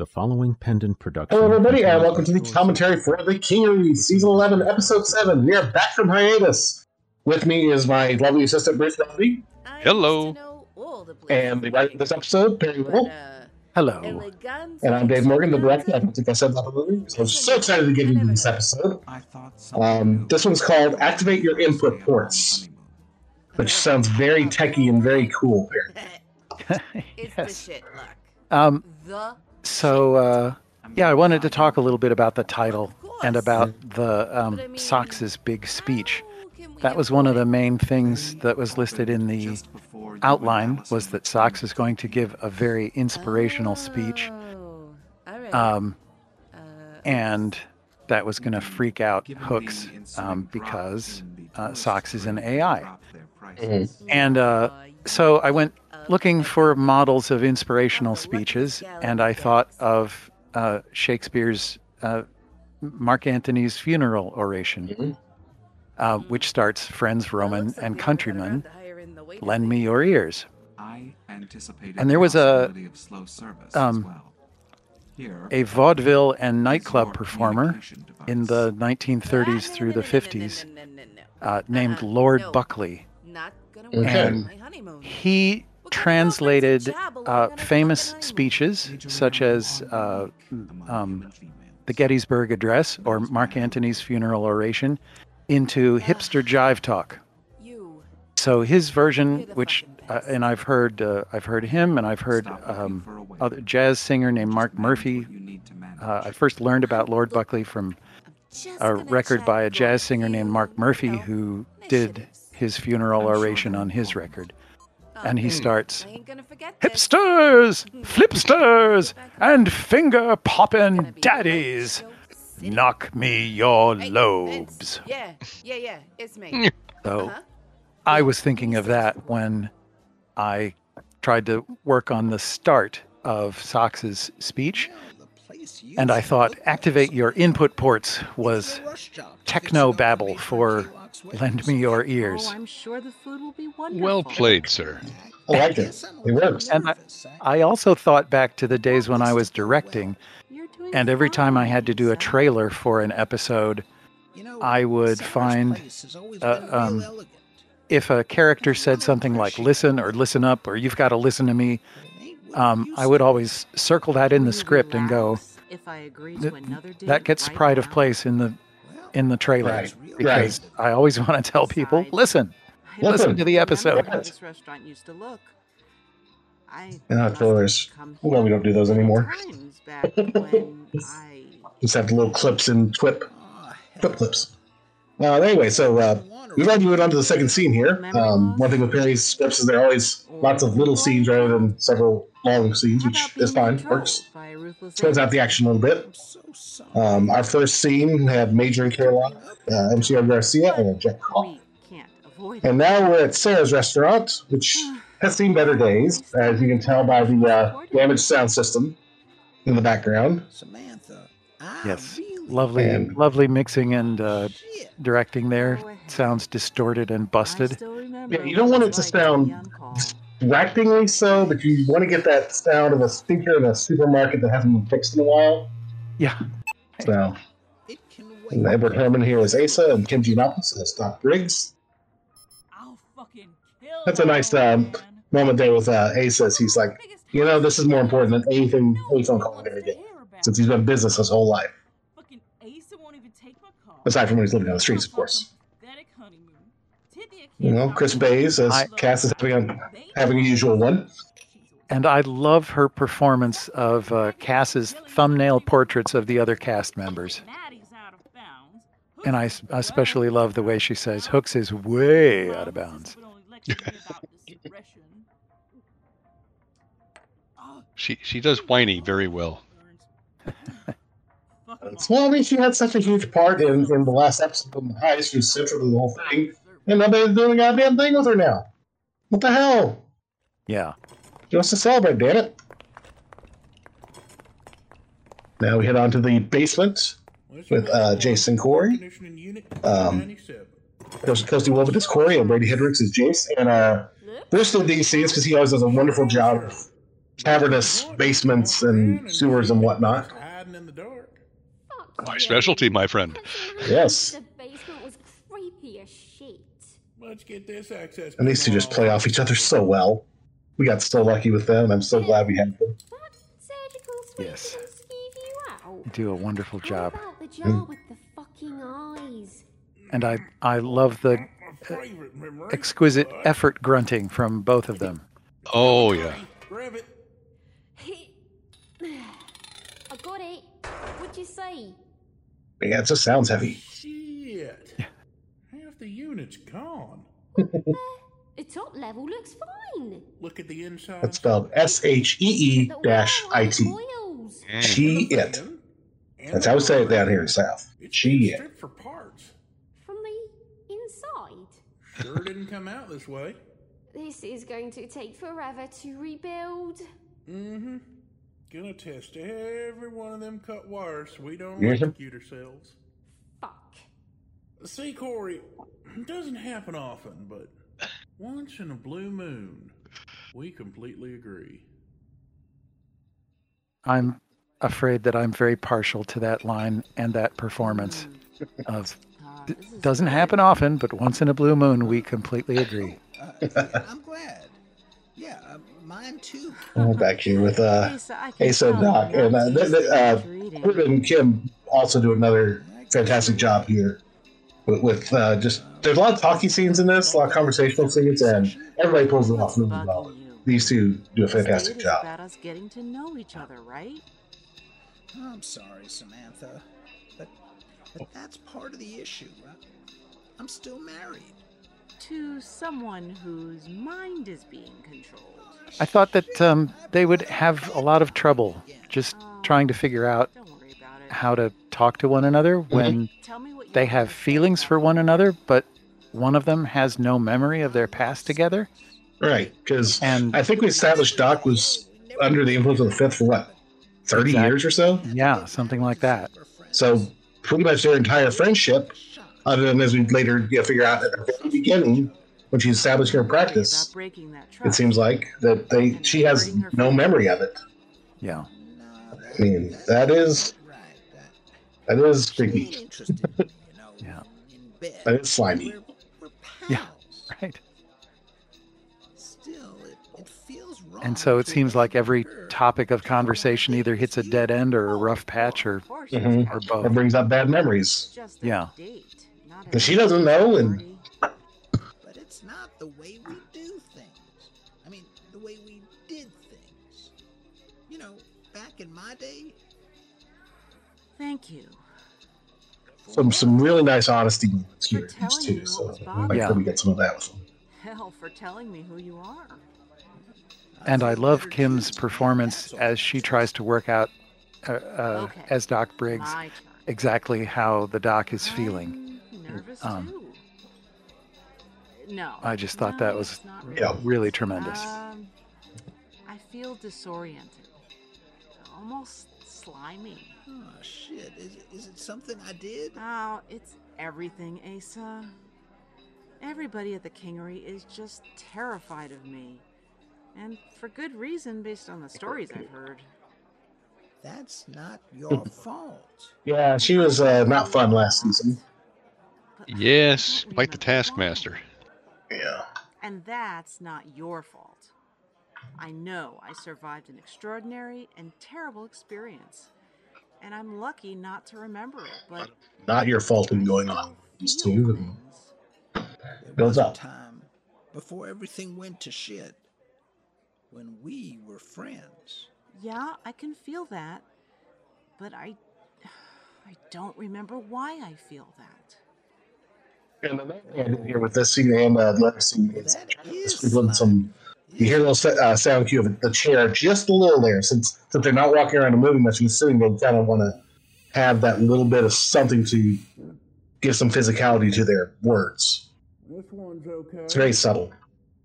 The following pendant production. Hello, everybody, and welcome to the commentary for the Kingery, Season 11, Episode 7. We are back from hiatus. With me is my lovely assistant, Bruce Melody, Hello. and the writer of this episode, Perry Whittle. Hello. And I'm Dave Morgan, the director. I don't think I said that earlier. So I'm so excited to get into this episode. Um, this one's called Activate Your Input Ports, which sounds very techy and very cool, Perry. It's Yes. the shit luck. Um, The so, uh, yeah, I wanted to talk a little bit about the title and about the um, But I mean, Sox's big speech. how can we That was one of the main things that was listed in the outline was that Sox is going to give a very inspirational speech, Oh, all right. um, Uh, and that was going to freak out Hooks um, because uh, Sox is an AI. And uh, so I went looking for models of inspirational speeches, and I thought of uh, Shakespeare's uh, Mark Antony's funeral oration, uh, which starts "Friends, Roman, and countrymen, lend me your ears." And there was a um, A vaudeville and nightclub performer in the 1930s through the 50s uh, named Lord Buckley. Not gonna Okay. work And. He translated uh, famous speeches such as uh, um, the Gettysburg Address or Mark Antony's funeral oration into hipster jive talk. So his version, which uh, and I've heard uh, I've heard him and I've heard um, other jazz singer named Mark Murphy. Uh, I first learned about Lord Buckley from a record by a jazz singer named Mark Murphy who did his funeral oration on his record. And he hmm. starts, I ain't gonna forget this. Hipsters, flipsters, and finger poppin' daddies, knock me your Hey, lobes. Yeah, yeah, yeah. It's me. So Uh-huh. I was thinking of that when I tried to work on the start of Sox's speech. And I thought activate your input ports was techno babble for lend me your ears. Oh, I'm sure the food will be wonderful. Well played, sir. I like it. It works. And I, I also thought back to the days when I was directing, and every time I had to do a trailer for an episode, I would find uh, um, if a character said something like listen or listen up or you've got to listen to me, um, I would always circle that in the script and go, If I agree to another date that gets pride of place in the in the trailer Right, because I always want to tell people, Besides, listen. I Listen to the episode. how this restaurant used to look. I Yeah, must trailers. Well, we don't do those anymore. back when I Just have little clips and twip, twip clips. Uh, anyway, so uh, we've already moved on to the second scene here. Um, one thing with Perry's scripts is there are always lots of little scenes rather than several long scenes, which is fine, works. by a ruthless Spreads out the action a little bit. Um, our first scene had Major and Carolina, uh, M. Sierra Garcia, and Jack Hall. We can't avoid And now we're at Sarah's restaurant, which has seen better days, as you can tell by the uh, damaged sound system in the background. Samantha. Yes. Lovely, And- lovely mixing and uh, directing there. Sounds distorted and busted. Yeah, you don't want it to sound be. Distractingly so, but you want to get that sound of a speaker in a supermarket that hasn't been fixed in a while. Yeah. So, and. Edward Herman here is Asa, and Kim Giannopoulos is Doc Briggs. I'll fucking kill That's a nice um, moment there with uh, Asa. as He's like, you know, this is more important than anything, any phone call I ever get, since he's been in business his whole life. Fucking Asa won't even take my call. Aside from when he's living on the streets, of course. Pathetic You know, Chris Bays as I- Cass is having a, having a usual one. And I love her performance of uh, Cass's thumbnail portraits of the other cast members. Maddie's out of. And I s- especially love the way she says Hooks is way out of bounds. She she does whiny very well. Well, I mean, she had such a huge part in, in the last episode of the heist. She was central to the whole thing. And nobody's doing a goddamn thing with her now. What the hell? Yeah. She wants to celebrate, damn it. Now we head on to the basement with uh, Jason Corey. Um, Coasty Wolf is Corey, and Brady Hendricks is Jace. And uh, Bruce did these scenes because he always does a wonderful job of cavernous basements and sewers and whatnot. Hiding in the dark. My specialty, my friend. Yes. The basement was creepy as shit. Let's get this access. And these two just play off each other so well. We got so lucky with them. I'm so glad we had them. That surgical suite Yes. you do a wonderful job. about the hmm. jar with the fucking eyes? And I, I love the Favorite memory. exquisite effort grunting from both of them. Oh yeah. Grab it. I got it. What'd you say? Yeah, it just sounds heavy. Shit. Half the unit's gone. The top level looks fine. Look at the inside. That's spelled S H E E The dash wall I and T. coils. She it. And That's how we say it down here in the South. It's She it. for parts. From the inside. Sure didn't come out this way. This is going to take forever to rebuild. Mm-hmm. Gonna test every one of them cut wires so we don't Mhm. electrocute ourselves. Fuck. See, Corey, it doesn't happen often, but once in a blue moon, we completely agree. I'm afraid that I'm very partial to that line and that performance of Uh, d- doesn't good. happen often, but once in a blue moon we completely agree. Uh, I'm glad. Yeah, mine too. I'm back here with uh, Asa, I can Asa and Doc. And uh, th- th- uh, what you're eating. Kurt and Kim also do another fantastic job here with, with uh, just there's a lot of talky scenes in this, a lot of conversational scenes, and everybody pulls it off really well. These two do a fantastic job. about us getting to know each other, right? I'm sorry, Samantha, but, but that's part of the issue. I'm still married. To someone whose mind is being controlled. I thought that um, they would have a lot of trouble just trying to figure out Don't worry about it. how to talk to one another when Tell me they have feelings for one another, but one of them has no memory of their past together. Right, because And I think we established Doc was under the influence of the fifth for what, 30 Exactly. years or so? yeah, something like that. So pretty much their entire friendship, other than as we later you know, figure out at the very beginning when she's establishing her practice, it seems like that they she has no memory of it. Yeah. I mean, that is right. That, that is she creepy. you know, Yeah. in bed. That is slimy. We're, we're Yeah. Right. Still, it, it feels wrong. And so it seems like every topic of conversation either hits a dead end or a rough patch or Of course, Mhm. or both. It brings up bad memories. Yeah. date, But she doesn't know, and- the way we do things. I mean, the way we did things. You know, back in my day. Thank you. Some some really nice honesty moments For here in these telling two. me what So was I bothering like Yeah. we get some of that with them. Hell, for telling me who you are. And I love Kim's performance as she tries to work out uh, uh, Okay. as Doc Briggs exactly how the doc is feeling. I'm nervous Um, too. No. I just thought no, that was it's not Yeah. Really tremendous. Um, I feel disoriented, almost slimy. Oh, shit. Is, it- is it something I did? Oh, it's everything, Asa. Everybody at the Kingery is just terrified of me. And for good reason, based on the stories I've heard. That's not your fault. Yeah, she was uh, not fun last season. Yes, don't quite the taskmaster. Yeah. And that's not your fault. I know I survived an extraordinary and terrible experience. And I'm lucky not to remember it, but Not your fault in going on. These feel two. And things. Builds was a up. time before everything went to shit when we were friends. Yeah, I can feel that. But I I don't remember why I feel that. And the main thing I did here with this scene and uh, the other scene is That is sprinkling some. You hear a little sa- uh, sound cue of the chair just a little there, since since they're not walking around and moving much, and sitting. They kind of want to have that little bit of something to give some physicality to their words. This one's okay. It's very subtle.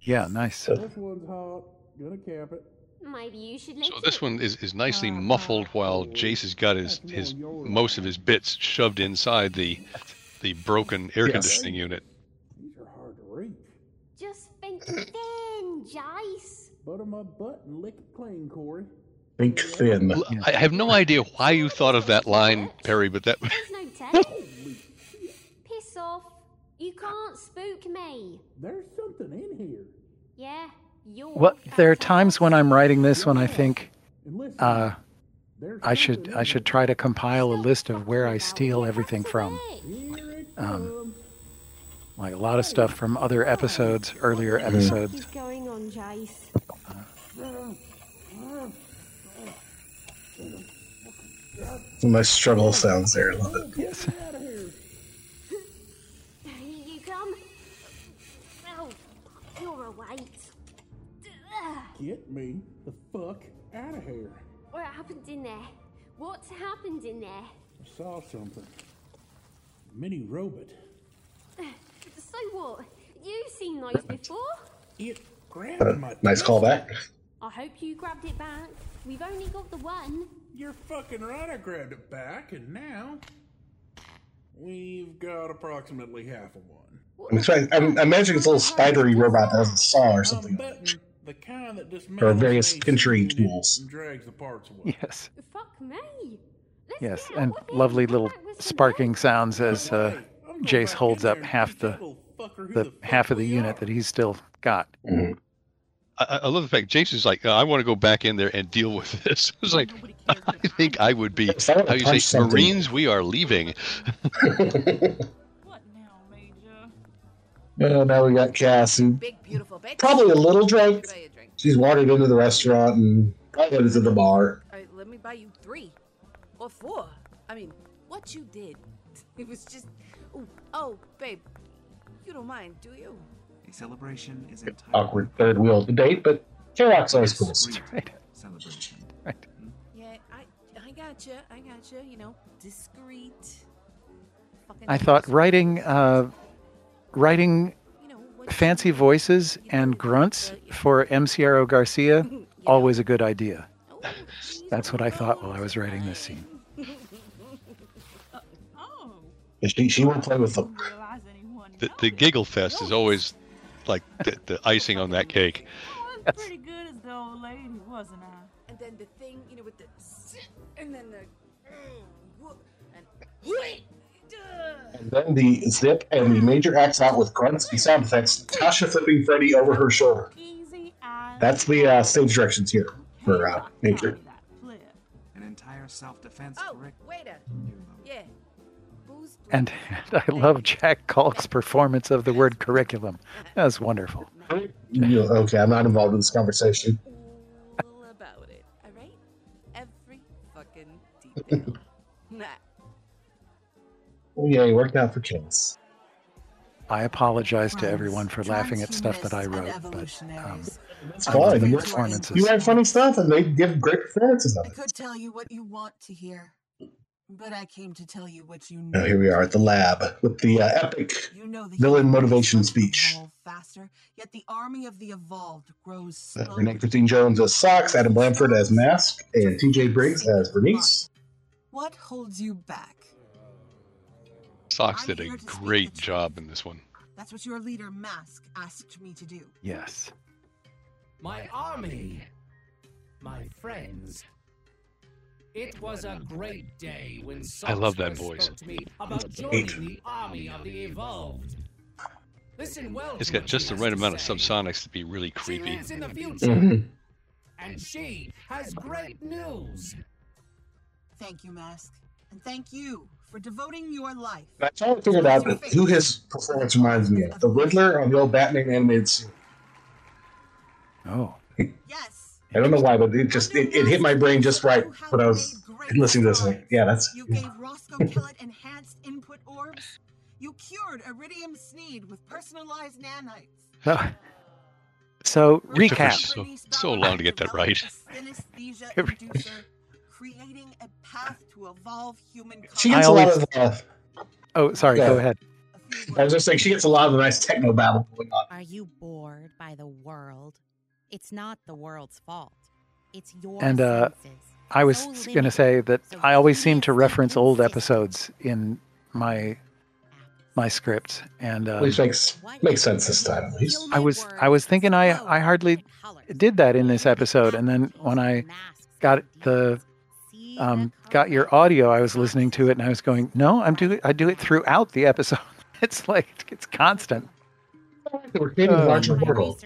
Yeah, nice. So, This one's hot. Gonna cap it. Maybe you should So this it. one is, is nicely muffled while Jace has got his, his most of his bits shoved inside the the broken air Yes. conditioning unit. These are hard to reach. Just think again, Jace. Butter my butt and lick it clean, Corey. Think thin. L- I have no idea why you thought of that line, Perry, but that There's no tape. Piss off. You can't spook me. There's something in here. Yeah, you're. Well, there are times when I'm writing this when I think uh, I should I should try to compile a list of where I steal everything from. The way. Here it Um. Like a lot of stuff from other episodes, earlier episodes. is going on, Jace? Some nice struggle sounds there. I love it. Yes. Get out of here. Here you come. Oh, you're a weight. Get me the fuck out of here. What happened in there? What's happened in there? I saw something. Mini robot. So what? You've seen those before? It grabbed Uh, my nice tail. callback. I hope you grabbed it back. We've only got the one. You're fucking right. I grabbed it back, and now we've got approximately half of one. I'm, the trying, I'm, I'm imagining it's a little spidery robot that has a saw or something. the kind that dismantles Or various an pinchery tools. and drags the parts away. Yes. Fuck me. Let's Yes. And out of here. lovely little back with some sparking sounds as uh, Hey, I'm going Jace holds up half the that little fucker who the half of the unit that he's still got. Mhm. I, I love the fact Jace is like, I want to go back in there and deal with this. It's like, Nobody cares what I think I would be. If I want How you say, something, Marines, we are leaving. What now, Major? uh, now we got Cass, who Big, beautiful bitch. probably a little drunk. Buy you a drink. She's wandered into the restaurant and probably headed to the bar. All right, let me buy you three or four. I mean, what you did, it was just. Ooh, oh, babe, you don't mind, do you? A celebration is entirely Awkward third wheel to date, but K-Rock's always cool. Right. celebration. Yeah, I, I gotcha, I gotcha. You know, discreet. Fucking I thought writing uh, writing you know, fancy voices and grunts uh, for M. Sierra Garcia, always a good idea. Know, she's That's what I thought while I was writing this scene. Oh. She, she will play with them. Didn't realize anyone The, the giggle fest is always like the, the icing on that cake. I was pretty good as the old lady, wasn't I? And then the thing, you know, with the. And then the. And. And then the zip and the major acts out with grunts and sound effects. Tasha flipping Freddy over her shoulder. That's the uh, stage directions here for uh, Major. That flip. An entire self-defense Oh, curriculum. waiter. Yeah. And, and I love Jack Kalk's performance of the word curriculum. That was wonderful. You- okay, I'm not involved in this conversation. All about it, all right? Every fucking detail. nah. Oh, yeah, he worked out for Kings. I apologize to everyone for laughing at stuff that I wrote, but um, evolutionaries. That's fine. the You, performances. you write funny stuff, and they give great performances of I it. could tell you what you want to hear, but I came to tell you what you Now know. here we are at the lab with the uh, epic You know the villain human motivation speech. Faster, yet the army of the evolved grows Uh. Renee Christine Jones as Socks, Adam Blanford as Mask, and TJ Briggs as Bernice. What holds you back? Sox did a here to speak great job in this one. That's what your leader, Mask, asked me to do. yes. My army, my friends. It was a great day when I love that voice. spoke to me about joining the army of the evolved. Listen well. It's to got just the right to amount of subsonics to be really She creepy. lives in the future, Mhm. and she has great news. Thank you, Mask. And thank you for devoting your life. I finally figured out who his performance reminds me of. The Riddler on the old Batman animated series. Oh. Yes. I don't know why, but it just it, it hit my brain just right when I was listening to this. Like, yeah, that's You gave Roscoe Kellett enhanced input orbs. You cured Iridium Sneed with personalized nanites. So, It took recap. so, so long to get that right. Synesthesia inducer, creating a path to evolve human she gets a always- lot of. Uh, Oh, sorry, Yeah. go ahead. I was just saying she gets a lot of the nice techno babble going on. Are you bored by the world? It's not the world's fault. It's your And uh, senses. I was So going to say that So I always seem to reference old episodes in my my script, and um, Which makes makes sense this time. At least. I was I was thinking I I hardly did that in this episode, and then when I got the um, got your audio, I was listening to it, and I was going, no, I'm doing I do it throughout the episode. It's like it's constant. We're creating a Oh, larger my world,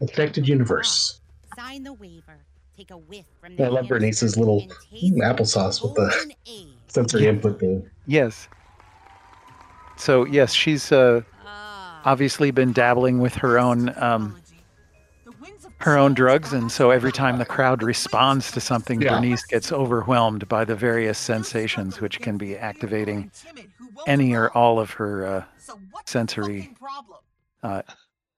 a connected universe. Sign the waiver. Take a whiff from I love Bernice's little applesauce with the sensory input thing. Yes. So yes, she's uh, obviously been dabbling with her own um, her own drugs, and so every time the crowd responds to something, Yeah. Bernice gets overwhelmed by the various sensations, which can be activating any or all of her uh, sensory uh,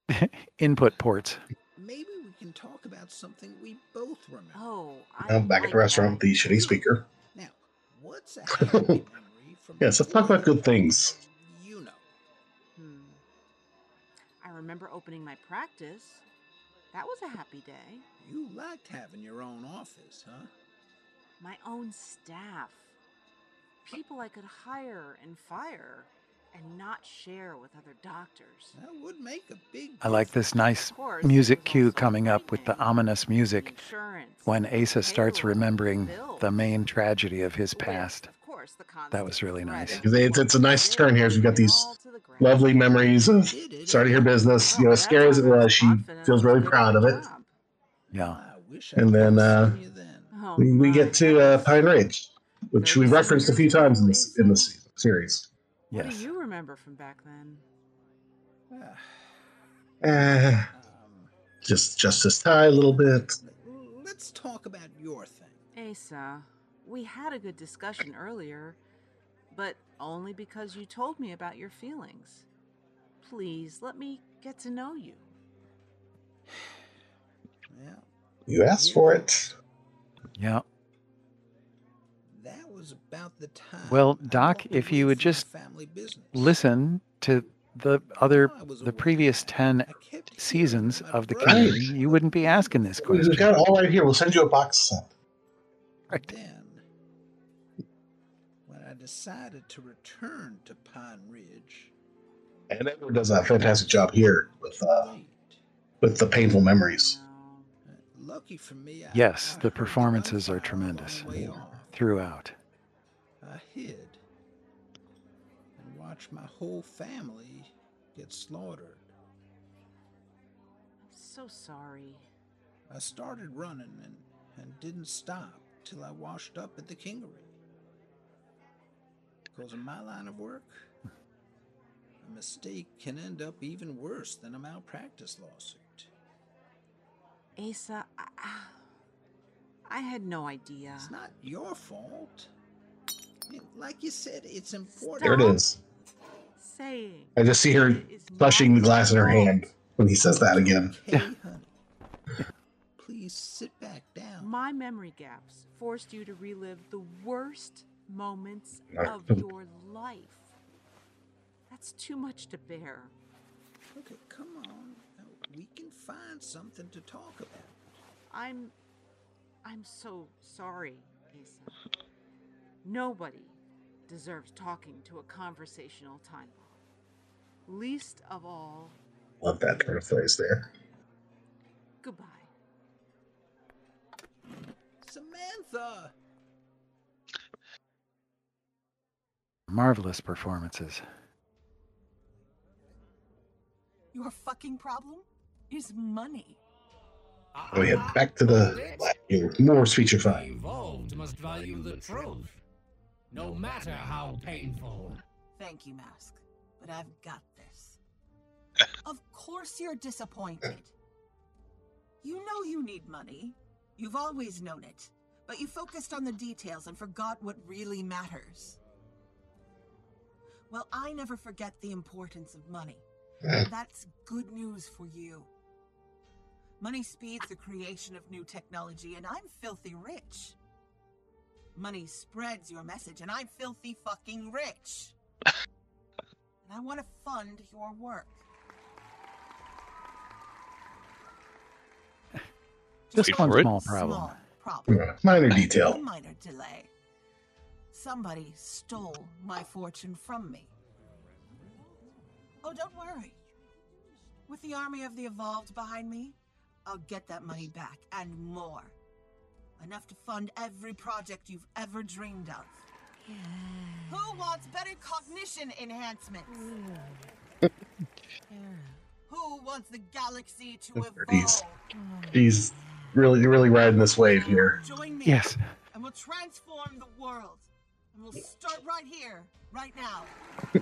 input ports. Maybe we can talk about something we both remember. Oh, I'm back at the restaurant with the shitty speaker. Now, what's a happy memory from Yes, let's talk about good things. you know? Hmm. I remember opening my practice. That was a happy day. You liked having your own office, huh? My own staff. People I could hire and fire and not share with other doctors. That would make a big I like this nice music cue coming up with the ominous music insurance. when Asa starts remembering the main tragedy of his past. That was really nice. It's, it's a nice turn here as we've got these lovely memories of starting her business. You know, as scary as it was, she feels really proud of it. Yeah. And then uh, Oh, we, we get to uh, Pine Ridge, which we referenced a few times in this in this series. What do you remember from back then? Uh, just Justice Ty a little bit. Let's talk about your thing. Asa, we had a good discussion earlier, but only because you told me about your feelings. Please let me get to know you. Yeah, You asked for it. Yeah. that was about the time. Well, Doc, if you would just listen to the other the previous 10 seasons of the Right. You wouldn't be asking this question. We question. got it all right here. We'll send you a box set. Then, when I decided to return to Pine Ridge, And Edward does a fantastic job here with uh, with the painful memories. lucky for me, I, Yes, the performances are tremendous throughout. I hid and watched my whole family get slaughtered. I'm so sorry. I started running and, and didn't stop till I washed up at the Kingery. Because in my line of work, a mistake can end up even worse than a malpractice lawsuit. Asa, I, I had no idea. It's not your fault. Like you said, it's important. There it is. Saying I just see her flushing the glass in her hand when he says that again. Hey, honey. Please sit back down. my memory gaps forced you to relive the worst moments of your life. That's too much to bear. Okay, come on. We can find something to talk about. I'm I'm so sorry, Asa. Nobody deserves talking to a conversational time bomb. Least of all, Love that turn of phrase there. goodbye. Samantha! Marvelous performances. Your fucking problem is money. Oh yeah, back to the you know, more speechifying. Evolved must value the truth, no matter how painful. Thank you, Mask, but I've got this. of course you're disappointed. You know you need money. You've always known it. But you focused on the details and forgot what really matters. Well, I never forget the importance of money. That's good news for you. Money speeds the creation of new technology, and I'm filthy rich. Money spreads your message, and I'm filthy fucking rich. and I want to fund your work. Just Wait one small problem. Small problem. Yeah, Minor detail. A minor delay. Somebody stole my fortune from me. Oh, don't worry. With the army of the evolved behind me, I'll get that money back and more. Enough to fund every project you've ever dreamed of. Who wants better cognition enhancements? Who wants the galaxy to He's, evolve? he's really, really riding this wave here. Join me. Yes. And we'll transform the world. And we'll start right here, right now.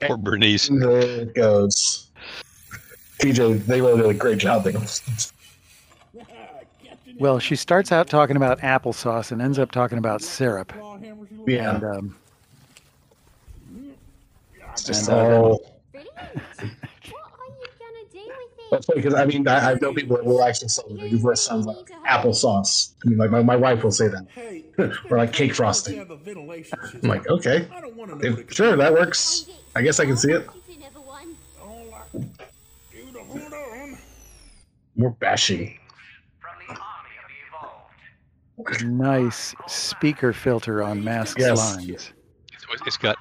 Poor Bernice. There it goes. TJ, they really did a great job. Well, she starts out talking about applesauce and ends up talking about syrup. Yeah. And, um, It's just and, uh, all. Brilliant. what are you gonna do with it? That's funny because I mean I, I know people that will actually say the new voice sounds like applesauce. I mean, like my, my wife will say that, or like cake frosting. I'm like, okay, if, sure, that works. I guess I can see it. More bashing. nice speaker filter on masked Yes. lines. It's- it's got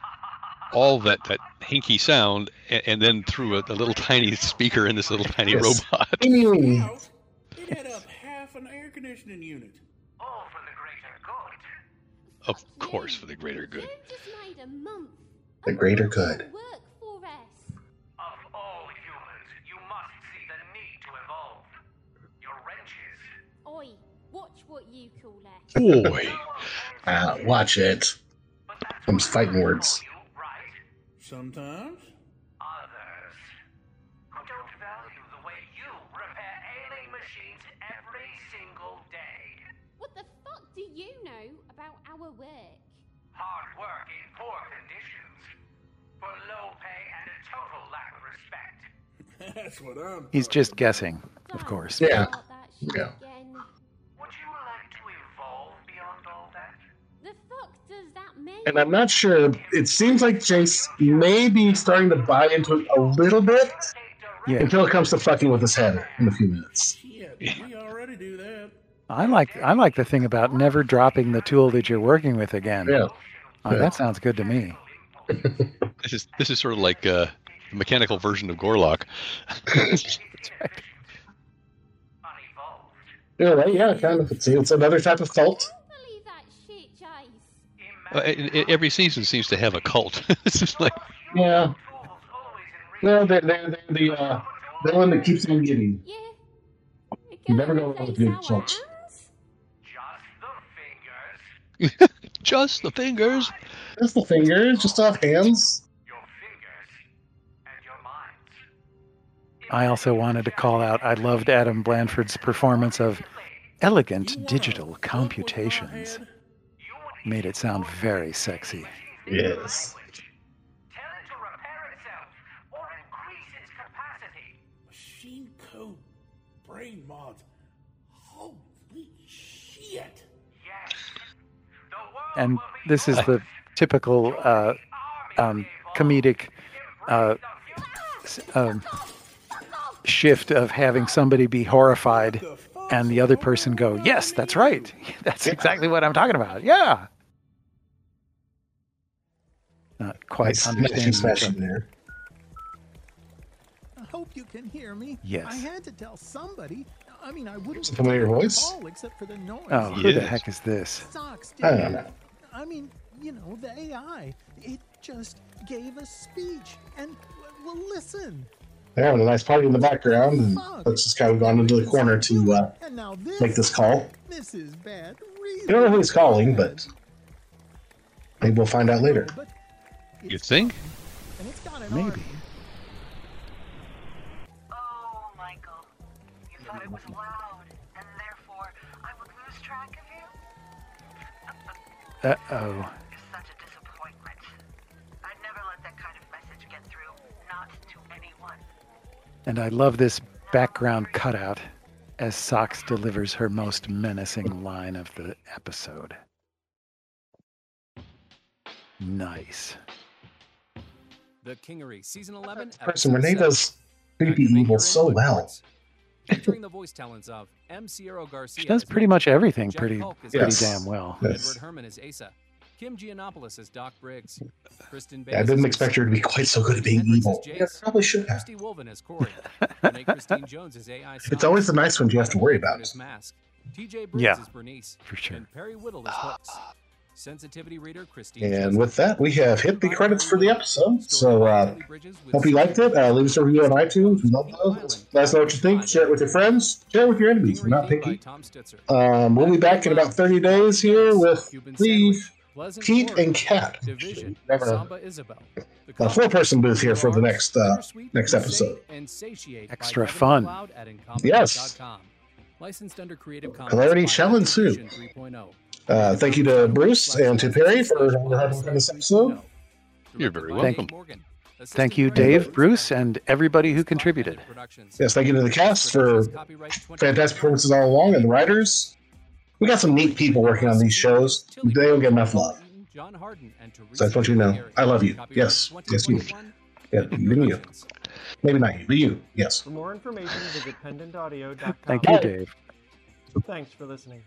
all that that hinky sound, and, and then through a, a little tiny speaker in this little tiny Yes. robot. It had up half an air conditioning unit. Of course, for the greater good. Just made a month The greater good. work for us. Of all humans, you must see the need to evolve. Your watch what you call it. Boy. Ah, watch it. Some fighting words. Sometimes. Others who don't value the way you repair ailing machines every single day. What the fuck do you know about our work? Hard work in poor conditions. For low pay and a total lack of respect. That's what I'm. He's just guessing, of course. Yeah. Start that shit Yeah. And I'm not sure. It seems like Jace may be starting to buy into it a little bit Yeah. until it comes to fucking with his head in a few minutes. Yeah, we already do that. I like I like the thing about never dropping the tool that you're working with again. Yeah. Oh, Yeah. that sounds good to me. This is this is sort of like uh, a mechanical version of Gorlock. Yeah, right. Yeah, kind of. It's, it's another type of cult. Every season seems to have a cult. it's just like Yeah. No, they're, they're, they're the uh, the one that keeps on getting. Yeah. You never know what with good cults. just the fingers. Just the fingers, just the fingers. Just off hands. I also wanted to call out I loved Adam Blanford's performance of elegant digital computations. Made it sound very sexy. Yes. Machine code brain mods. Holy shit. And this is the typical uh, um, comedic uh, um, shift of having somebody be horrified and the other person go, Yes, that's right. That's exactly what I'm talking about. Yeah. Not quite Nice understanding. smashing but- there. I hope you can hear me. Yes. I had to tell somebody. I mean, I wouldn't. It's a familiar have voice. call except for the noise. Oh, who the heck is this? Socks I don't know. I mean, you know, the AI. It just gave a speech, and well, listen. They're having a nice party in the background, and let's just kind of gone into the corner to uh, this. make this call. This is bad. You don't know who he's calling, but maybe we'll find out later. You think? And it's got an Maybe. army. Oh, Michael. You thought it was loud, and therefore I would lose track of you? Uh oh. You're such a disappointment. I'd never let that kind of message get through, not to anyone. And I love this background cutout as Socks delivers her most menacing line of the episode. Nice. The Kingery, season 11. Person Renee does creepy evil so well. Featuring the voice talents of M. Sierra Garcia. She does pretty much everything pretty pretty Yes. damn well. Yes. Edward Herman as Asa, Kim Giannopoulos as Doc Briggs. Kristen Yeah, I didn't expect her to be quite so good at being evil. Yeah, probably should have. Christy Wolven as Corey. Christine Jones as AI. It's always the nice ones you have to worry about. Mask. TJ Briggs Yeah, as Bernice. for sure. And Perry Whittle as Hooks. Sensitivity reader Christine. And with that, we have hit the credits for the episode. So, uh, hope you liked it. Uh, leave us a review on iTunes. We love those. Let us know what you think. Share it with your friends. Share it with your enemies. We're not picky. Um, we'll be back in about 30 days here with Steve, Pete, and Kat. Division. Never know. Samba Isabel. A four-person booth here for the next uh, next episode. Extra fun. Yes. incompetech.com. Licensed under Creative Commons. Hilarity shall ensue. Attribution 3.0. Uh, thank you to Bruce and to Perry for having us on this episode. You're very Thank, welcome. thank you, Dave, Bruce, and everybody who contributed. Yes, thank you to the cast for fantastic performances all along and the writers. We got some neat people working on these shows. They don't get enough love. John Harden and So I just want you to know. I love you. Yes. Yes, you. Yeah, even you. Maybe not you, but you. Yes. For more information, visit pendantaudio.com. Thank you, Dave. Thanks for listening.